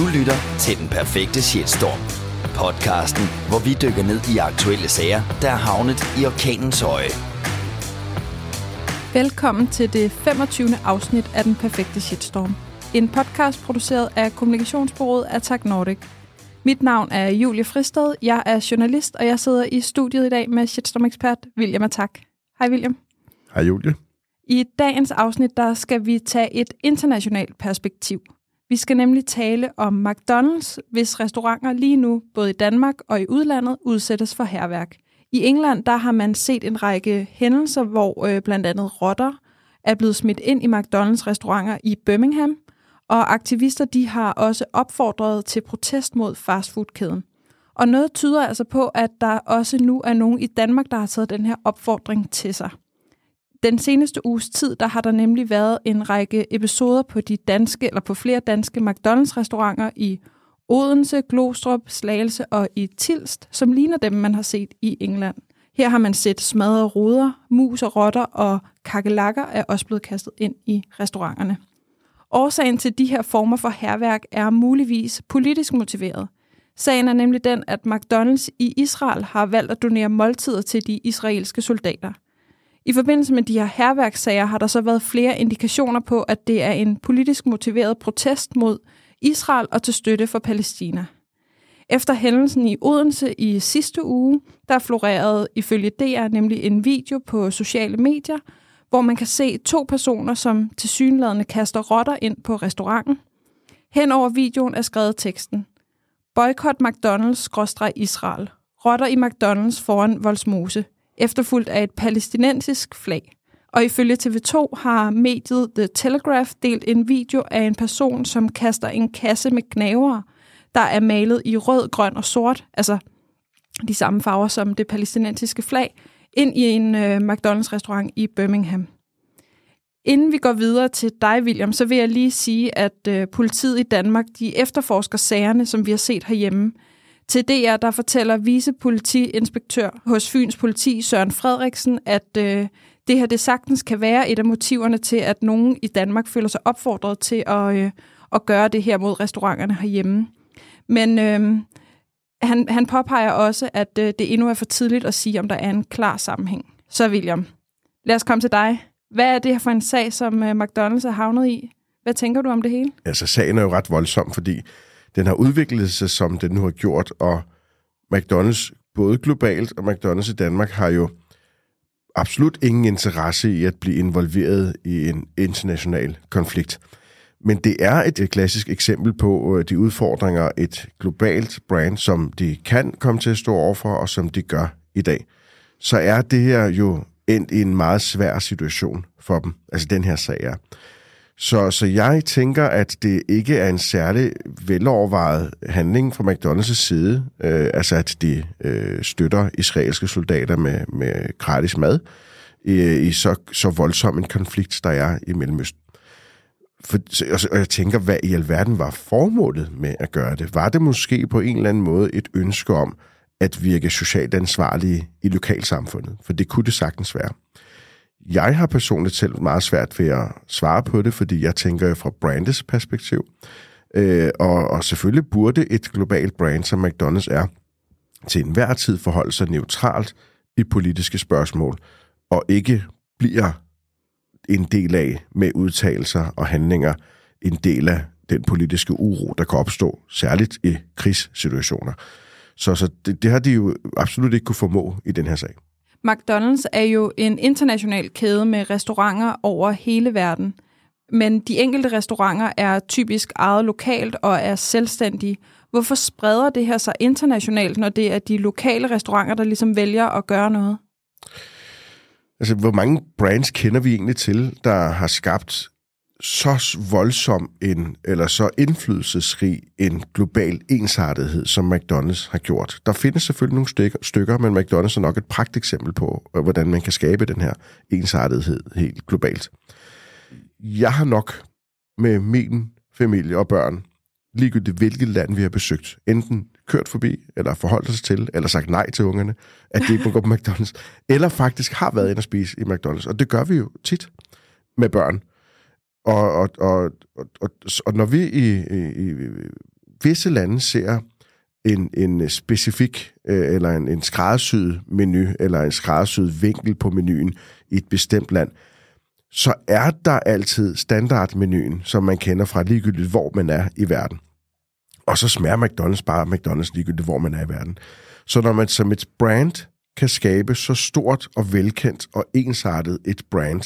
Du lytter til Den Perfekte Shitstorm. Podcasten, hvor vi dykker ned i aktuelle sager, der er havnet i orkanens øje. Velkommen til det 25. afsnit af Den Perfekte Shitstorm. En podcast produceret af kommunikationsbureauet Attack Nordic. Mit navn er Julie Fristed, jeg er journalist, og jeg sidder i studiet i dag med shitstorm-ekspert William Attack. Hej William. Hej Julie. I dagens afsnit der skal vi tage et internationalt perspektiv. Vi skal nemlig tale om McDonald's, hvis restauranter lige nu, både i Danmark og i udlandet, udsættes for herværk. I England der har man set en række hændelser, hvor øh, blandt andet rotter er blevet smidt ind i McDonald's restauranter i Birmingham, og aktivister de har også opfordret til protest mod fastfoodkæden. Og noget tyder altså på, at der også nu er nogen i Danmark, der har taget den her opfordring til sig. Den seneste uges tid, der har der nemlig været en række episoder på de danske eller på flere danske McDonald's-restauranter i Odense, Glostrup, Slagelse og i Tilst, som ligner dem, man har set i England. Her har man set smadrede ruder, mus og rotter og kakelakker er også blevet kastet ind i restauranterne. Årsagen til de her former for herværk er muligvis politisk motiveret. Sagen er nemlig den, at McDonald's i Israel har valgt at donere måltider til de israelske soldater – i forbindelse med de her herværkssager har der så været flere indikationer på, at det er en politisk motiveret protest mod Israel og til støtte for Palæstina. Efter hændelsen i Odense i sidste uge, der florerede ifølge DR nemlig en video på sociale medier, hvor man kan se to personer, som tilsyneladende kaster rotter ind på restauranten. Hen over videoen er skrevet teksten. Boykot McDonald's-Israel. Rotter i McDonald's foran Volsmose efterfulgt af et palæstinensisk flag. Og ifølge TV2 har mediet The Telegraph delt en video af en person, som kaster en kasse med knaver, der er malet i rød, grøn og sort, altså de samme farver som det palæstinensiske flag, ind i en øh, McDonald's-restaurant i Birmingham. Inden vi går videre til dig, William, så vil jeg lige sige, at øh, politiet i Danmark de efterforsker sagerne, som vi har set herhjemme. Til DR, der fortæller vicepolitiinspektør hos Fyns politi, Søren Frederiksen, at øh, det her det sagtens kan være et af motiverne til, at nogen i Danmark føler sig opfordret til at, øh, at gøre det her mod restauranterne herhjemme. Men øh, han, han påpeger også, at øh, det endnu er for tidligt at sige, om der er en klar sammenhæng. Så William, lad os komme til dig. Hvad er det her for en sag, som øh, McDonald's er havnet i? Hvad tænker du om det hele? Altså, sagen er jo ret voldsom, fordi den har udviklet sig, som den nu har gjort, og McDonald's, både globalt og McDonald's i Danmark, har jo absolut ingen interesse i at blive involveret i en international konflikt. Men det er et klassisk eksempel på øh, de udfordringer, et globalt brand, som de kan komme til at stå overfor, og som de gør i dag. Så er det her jo endt i en meget svær situation for dem. Altså den her sag er. Så, så jeg tænker, at det ikke er en særlig velovervejet handling fra McDonald's side, øh, altså at de øh, støtter israelske soldater med, med gratis mad i, i så, så voldsom en konflikt, der er i Mellemøsten. For, og jeg tænker, hvad i alverden var formålet med at gøre det? Var det måske på en eller anden måde et ønske om at virke socialt ansvarlige i lokalsamfundet? For det kunne det sagtens være. Jeg har personligt selv meget svært ved at svare på det, fordi jeg tænker jo fra brandets perspektiv. Øh, og, og selvfølgelig burde et globalt brand, som McDonald's er, til enhver tid forholde sig neutralt i politiske spørgsmål, og ikke bliver en del af med udtalelser og handlinger, en del af den politiske uro, der kan opstå, særligt i krigssituationer. Så, så det, det har de jo absolut ikke kunne formå i den her sag. McDonald's er jo en international kæde med restauranter over hele verden. Men de enkelte restauranter er typisk ejet lokalt og er selvstændige. Hvorfor spreder det her sig internationalt, når det er de lokale restauranter, der ligesom vælger at gøre noget? Altså, hvor mange brands kender vi egentlig til, der har skabt så voldsom en, eller så indflydelsesrig en global ensartethed, som McDonald's har gjort. Der findes selvfølgelig nogle stykker, stykker men McDonald's er nok et pragteksempel på, øh, hvordan man kan skabe den her ensartethed helt globalt. Jeg har nok med min familie og børn, ligegyldigt hvilket land vi har besøgt, enten kørt forbi, eller forholdt os til, eller sagt nej til ungerne, at de ikke må gå på McDonald's, eller faktisk har været inde og spise i McDonald's. Og det gør vi jo tit med børn. Og, og, og, og, og, og når vi i, i, visse lande ser en, en specifik øh, eller en, en skræddersyet menu eller en skræddersyet vinkel på menuen i et bestemt land, så er der altid standardmenuen, som man kender fra ligegyldigt, hvor man er i verden. Og så smager McDonald's bare McDonald's ligegyldigt, hvor man er i verden. Så når man som et brand kan skabe så stort og velkendt og ensartet et brand,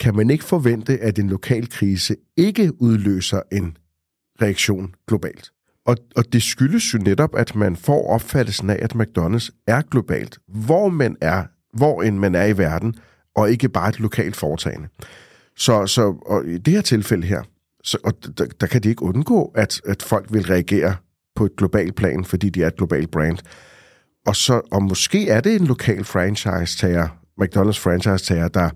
kan man ikke forvente, at en lokal krise ikke udløser en reaktion globalt. Og, og det skyldes jo netop, at man får opfattelsen af, at McDonald's er globalt, hvor man er, hvor end man er i verden, og ikke bare et lokalt foretagende. Så, så og i det her tilfælde her, så, og der, der kan de ikke undgå, at, at folk vil reagere på et globalt plan, fordi de er et globalt brand. Og, så, og måske er det en lokal franchise-tager, McDonald's franchise-tager, der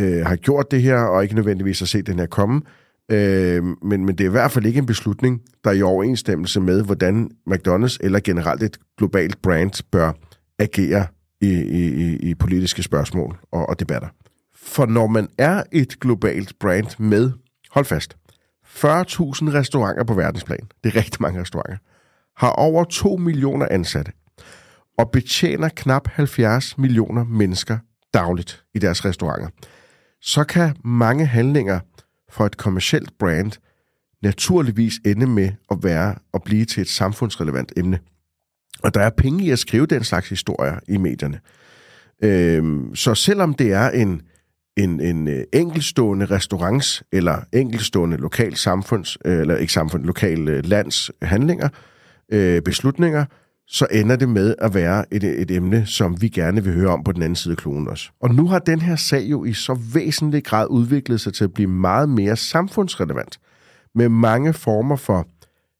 øh, har gjort det her, og ikke nødvendigvis har set den her komme, Øh, men, men det er i hvert fald ikke en beslutning, der er i overensstemmelse med, hvordan McDonald's eller generelt et globalt brand bør agere i, i, i politiske spørgsmål og, og debatter. For når man er et globalt brand med, hold fast, 40.000 restauranter på verdensplan, det er rigtig mange restauranter, har over 2 millioner ansatte og betjener knap 70 millioner mennesker dagligt i deres restauranter, så kan mange handlinger for et kommersielt brand naturligvis ende med at være og blive til et samfundsrelevant emne. Og der er penge i at skrive den slags historier i medierne. Øhm, så selvom det er en, en, en øh, enkelstående restaurants eller enkelstående lokal samfunds, øh, eller ikke samfund, lokal øh, lands handlinger, øh, beslutninger, så ender det med at være et, et emne, som vi gerne vil høre om på den anden side af kloden også. Og nu har den her sag jo i så væsentlig grad udviklet sig til at blive meget mere samfundsrelevant, med mange former for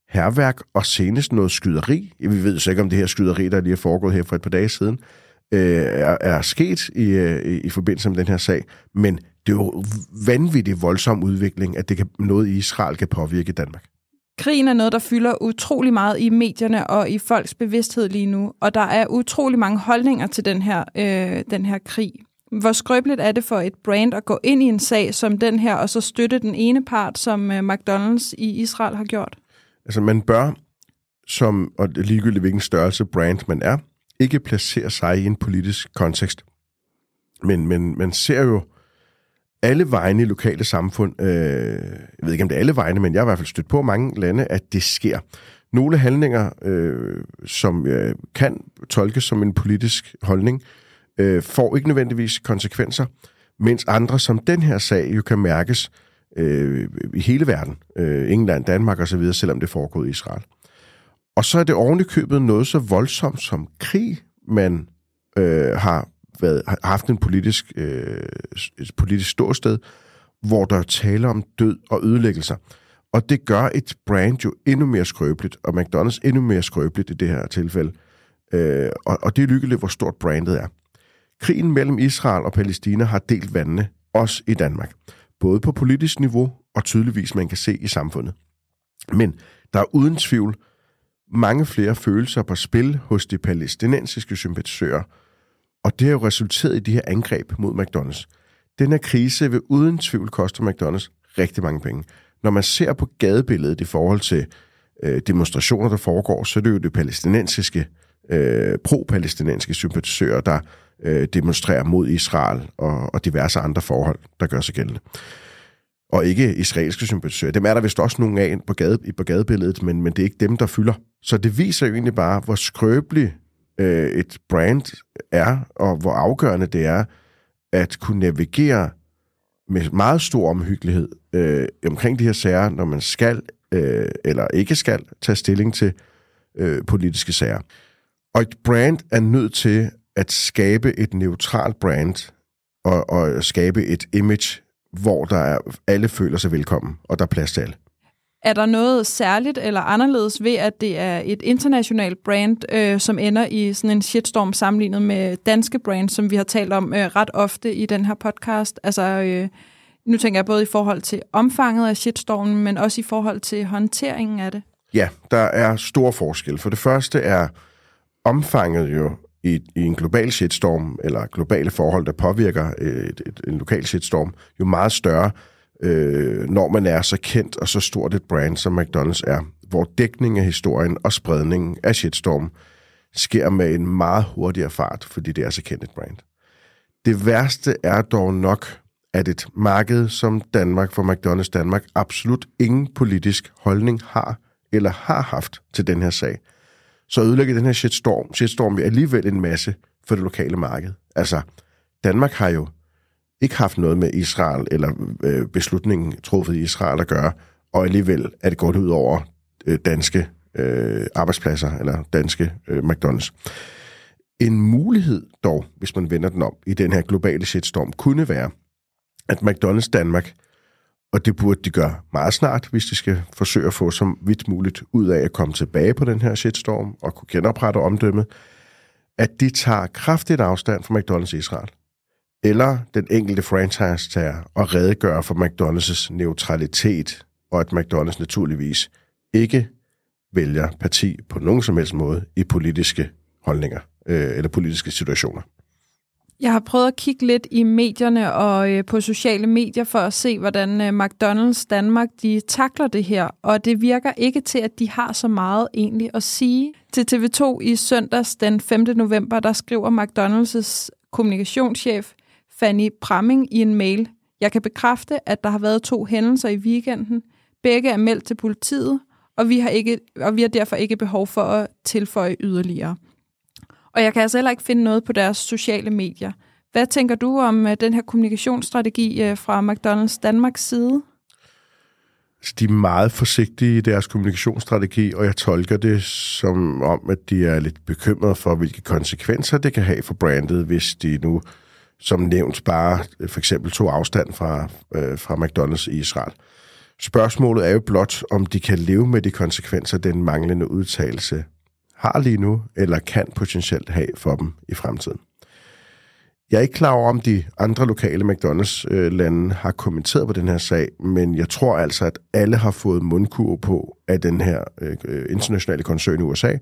herværk og senest noget skyderi. Vi ved så ikke, om det her skyderi, der lige er foregået her for et par dage siden, øh, er, er sket i, øh, i forbindelse med den her sag, men det er jo vanvittig voldsom udvikling, at det kan, noget i Israel kan påvirke Danmark. Krigen er noget, der fylder utrolig meget i medierne og i folks bevidsthed lige nu, og der er utrolig mange holdninger til den her, øh, den her krig. Hvor skrøbeligt er det for et brand at gå ind i en sag som den her, og så støtte den ene part, som øh, McDonald's i Israel har gjort? Altså man bør, som, og ligegyldigt hvilken størrelse brand man er, ikke placere sig i en politisk kontekst. Men, men man ser jo alle vegne i lokale samfund, øh, jeg ved ikke om det er alle vegne, men jeg har i hvert fald stødt på mange lande, at det sker. Nogle handlinger, øh, som øh, kan tolkes som en politisk holdning, øh, får ikke nødvendigvis konsekvenser, mens andre, som den her sag, jo kan mærkes øh, i hele verden, øh, England, Danmark osv., selvom det foregår i Israel. Og så er det ovenikøbet noget så voldsomt som krig, man øh, har været, har haft en politisk, øh, et politisk ståsted, hvor der taler om død og ødelæggelser. Og det gør et brand jo endnu mere skrøbeligt, og McDonald's endnu mere skrøbeligt i det her tilfælde. Øh, og, og det er lykkeligt, hvor stort brandet er. Krigen mellem Israel og Palæstina har delt vandene, også i Danmark. Både på politisk niveau og tydeligvis, man kan se i samfundet. Men der er uden tvivl mange flere følelser på spil hos de palæstinensiske sympatisører, og det har jo resulteret i de her angreb mod McDonald's. Den her krise vil uden tvivl koste McDonald's rigtig mange penge. Når man ser på gadebilledet i forhold til øh, demonstrationer, der foregår, så er det jo det palæstinensiske, øh, pro-palæstinensiske sympatisører, der øh, demonstrerer mod Israel og, og diverse andre forhold, der gør sig gældende. Og ikke israelske sympatisører. Dem er der vist også nogle af på, gade, på gadebilledet, men, men det er ikke dem, der fylder. Så det viser jo egentlig bare, hvor skrøbelig øh, et brand er, og hvor afgørende det er at kunne navigere med meget stor omhyggelighed øh, omkring de her sager, når man skal øh, eller ikke skal tage stilling til øh, politiske sager. Og et brand er nødt til at skabe et neutralt brand og, og skabe et image, hvor der er, alle føler sig velkommen, og der er plads til alle. Er der noget særligt eller anderledes ved, at det er et internationalt brand, øh, som ender i sådan en shitstorm sammenlignet med danske brands, som vi har talt om øh, ret ofte i den her podcast? Altså, øh, nu tænker jeg både i forhold til omfanget af shitstormen, men også i forhold til håndteringen af det. Ja, der er stor forskel. For det første er omfanget jo i, i en global shitstorm, eller globale forhold, der påvirker øh, et, et, en lokal shitstorm, jo meget større, øh, når man er så kendt og så stort et brand, som McDonald's er, hvor dækning af historien og spredningen af shitstorm sker med en meget hurtigere fart, fordi det er så kendt et brand. Det værste er dog nok, at et marked som Danmark for McDonald's Danmark absolut ingen politisk holdning har eller har haft til den her sag. Så ødelægger den her shitstorm, shitstorm alligevel en masse for det lokale marked. Altså, Danmark har jo ikke haft noget med Israel eller øh, beslutningen truffet i Israel at gøre, og alligevel er det gået ud over øh, danske øh, arbejdspladser eller danske øh, McDonald's. En mulighed dog, hvis man vender den om i den her globale shitstorm, kunne være, at McDonald's Danmark, og det burde de gøre meget snart, hvis de skal forsøge at få så vidt muligt ud af at komme tilbage på den her shitstorm og kunne genoprette omdømmet, at de tager kraftigt afstand fra McDonald's Israel eller den enkelte franchise-tager og redegøre for McDonald's neutralitet, og at McDonald's naturligvis ikke vælger parti på nogen som helst måde i politiske holdninger øh, eller politiske situationer. Jeg har prøvet at kigge lidt i medierne og øh, på sociale medier for at se, hvordan øh, McDonald's Danmark de takler det her, og det virker ikke til, at de har så meget egentlig at sige. Til TV2 i søndags den 5. november, der skriver McDonald's kommunikationschef, Fanny Pramming i en mail. Jeg kan bekræfte, at der har været to hændelser i weekenden. Begge er meldt til politiet, og vi har, ikke, og vi har derfor ikke behov for at tilføje yderligere. Og jeg kan altså heller ikke finde noget på deres sociale medier. Hvad tænker du om øh, den her kommunikationsstrategi øh, fra McDonald's Danmarks side? Altså, de er meget forsigtige i deres kommunikationsstrategi, og jeg tolker det som om, at de er lidt bekymrede for, hvilke konsekvenser det kan have for brandet, hvis de nu som nævnt bare øh, for eksempel tog afstand fra, øh, fra McDonald's i Israel. Spørgsmålet er jo blot, om de kan leve med de konsekvenser, den manglende udtalelse har lige nu, eller kan potentielt have for dem i fremtiden. Jeg er ikke klar over, om de andre lokale McDonald's-lande øh, har kommenteret på den her sag, men jeg tror altså, at alle har fået mundkur på af den her øh, internationale koncern i USA.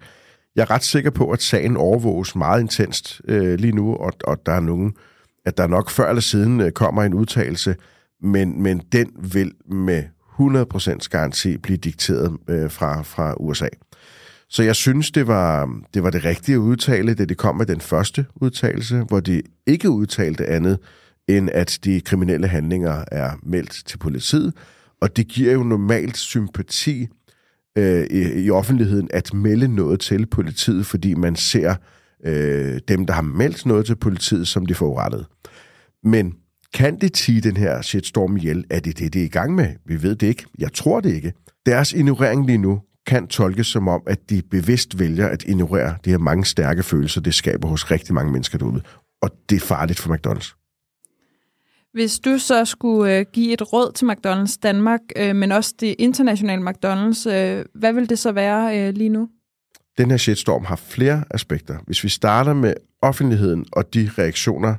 Jeg er ret sikker på, at sagen overvåges meget intenst øh, lige nu, og, og der er nogen øh, at der nok før eller siden øh, kommer en udtalelse, men, men den vil med 100% garanti blive dikteret øh, fra, fra USA. Så jeg synes, det var, det var det rigtige at udtale, da det kom med den første udtalelse, hvor de ikke udtalte andet, end at de kriminelle handlinger er meldt til politiet. Og det giver jo normalt sympati øh, i, i offentligheden at melde noget til politiet, fordi man ser øh, dem, der har meldt noget til politiet, som de forurettede. Men kan det tige den her shitstorm ihjel? Er det det, det er i gang med? Vi ved det ikke. Jeg tror det ikke. Deres ignorering lige nu kan tolkes som om, at de bevidst vælger at ignorere de her mange stærke følelser, det skaber hos rigtig mange mennesker derude. Og det er farligt for McDonald's. Hvis du så skulle øh, give et råd til McDonald's Danmark, øh, men også det internationale McDonald's, øh, hvad vil det så være øh, lige nu? Den her shitstorm har flere aspekter. Hvis vi starter med offentligheden og de reaktioner,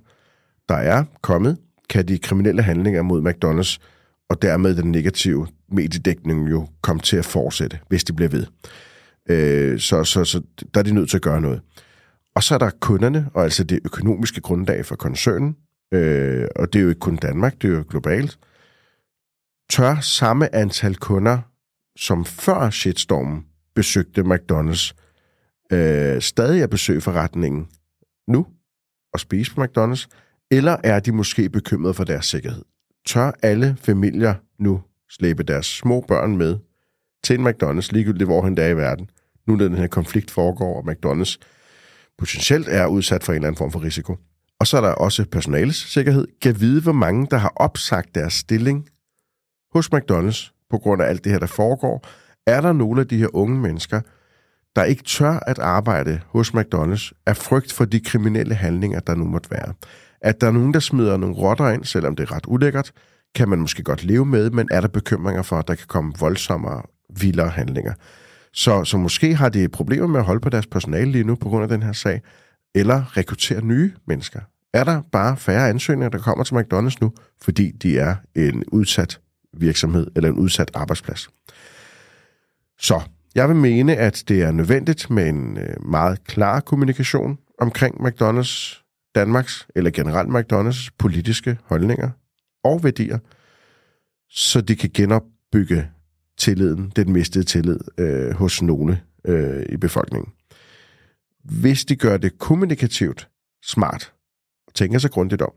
der er kommet, kan de kriminelle handlinger mod McDonald's og dermed den negative mediedækning jo komme til at fortsætte, hvis det bliver ved. Øh, så, så, så der er de nødt til at gøre noget. Og så er der kunderne, og altså det økonomiske grundlag for koncernen, øh, og det er jo ikke kun Danmark, det er jo globalt, tør samme antal kunder, som før shitstormen besøgte McDonald's, øh, stadig at besøge forretningen nu og spise på McDonald's, eller er de måske bekymrede for deres sikkerhed? Tør alle familier nu slæbe deres små børn med til en McDonald's, ligegyldigt hvor han er i verden, nu da den her konflikt foregår, og McDonald's potentielt er udsat for en eller anden form for risiko. Og så er der også personales sikkerhed. Kan vide, hvor mange, der har opsagt deres stilling hos McDonald's på grund af alt det her, der foregår. Er der nogle af de her unge mennesker, der ikke tør at arbejde hos McDonald's er frygt for de kriminelle handlinger, der nu måtte være? At der er nogen, der smider nogle rotter ind, selvom det er ret ulækkert, kan man måske godt leve med, men er der bekymringer for, at der kan komme voldsommere, vildere handlinger. Så, så måske har de problemer med at holde på deres personale lige nu på grund af den her sag, eller rekruttere nye mennesker. Er der bare færre ansøgninger, der kommer til McDonald's nu, fordi de er en udsat virksomhed eller en udsat arbejdsplads? Så jeg vil mene, at det er nødvendigt med en øh, meget klar kommunikation omkring McDonald's Danmarks eller generelt McDonald's politiske holdninger og værdier, så de kan genopbygge tilliden, den mistede tillid øh, hos nogle øh, i befolkningen. Hvis de gør det kommunikativt smart, og tænker sig grundigt om,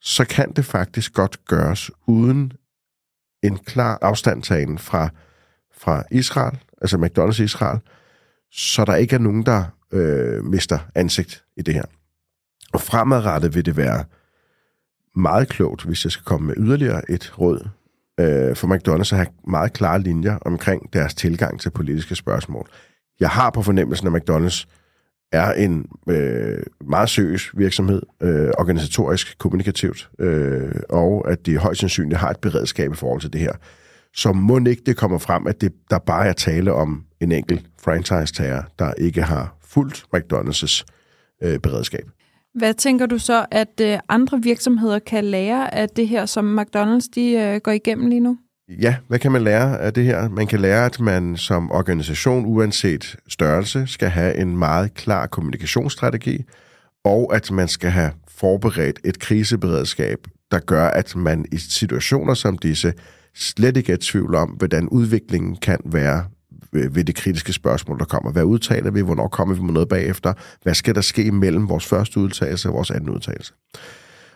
så kan det faktisk godt gøres uden en klar afstandtagen fra, fra Israel, altså McDonald's Israel, så der ikke er nogen, der øh, mister ansigt i det her. Og fremadrettet vil det være meget klogt, hvis jeg skal komme med yderligere et råd øh, for McDonald's at have meget klare linjer omkring deres tilgang til politiske spørgsmål. Jeg har på fornemmelsen, at McDonald's er en øh, meget seriøs virksomhed, øh, organisatorisk, kommunikativt, øh, og at de højst sandsynligt har et beredskab i forhold til det her. Så må ikke det kommer frem, at det, der bare er tale om en enkelt franchise-tager, der ikke har fuldt McDonald's' øh, beredskab. Hvad tænker du så, at øh, andre virksomheder kan lære af det her, som McDonald's de, øh, går igennem lige nu? Ja, hvad kan man lære af det her? Man kan lære, at man som organisation, uanset størrelse, skal have en meget klar kommunikationsstrategi, og at man skal have forberedt et kriseberedskab, der gør, at man i situationer som disse slet ikke er i tvivl om, hvordan udviklingen kan være ved det kritiske spørgsmål, der kommer. Hvad udtaler vi? Hvornår kommer vi med noget bagefter? Hvad skal der ske mellem vores første udtalelse og vores anden udtalelse?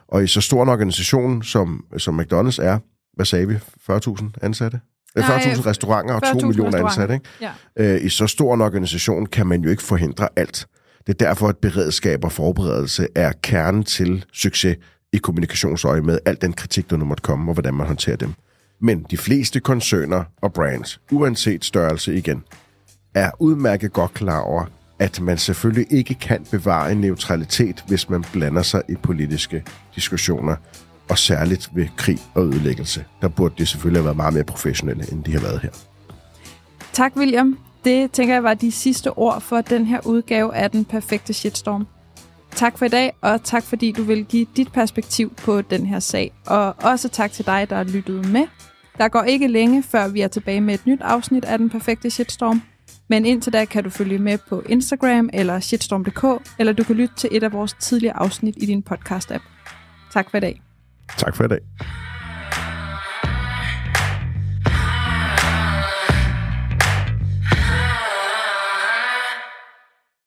Og i så stor en organisation, som, som McDonald's er, hvad sagde vi? 40.000 ansatte? 40.000 restauranter og 2 millioner ansatte. Ikke? Ja. Øh, I så stor en organisation kan man jo ikke forhindre alt. Det er derfor, at beredskab og forberedelse er kernen til succes i kommunikationsøje med al den kritik, der nu måtte komme, og hvordan man håndterer dem. Men de fleste koncerner og brands, uanset størrelse igen, er udmærket godt klar over, at man selvfølgelig ikke kan bevare en neutralitet, hvis man blander sig i politiske diskussioner, og særligt ved krig og ødelæggelse. Der burde det selvfølgelig have været meget mere professionelle, end de har været her. Tak, William. Det tænker jeg var de sidste ord for den her udgave af Den Perfekte Shitstorm. Tak for i dag, og tak fordi du vil give dit perspektiv på den her sag. Og også tak til dig, der har lyttet med. Der går ikke længe, før vi er tilbage med et nyt afsnit af Den Perfekte Shitstorm. Men indtil da kan du følge med på Instagram eller shitstorm.dk, eller du kan lytte til et af vores tidligere afsnit i din podcast-app. Tak for i dag. Tak for i dag.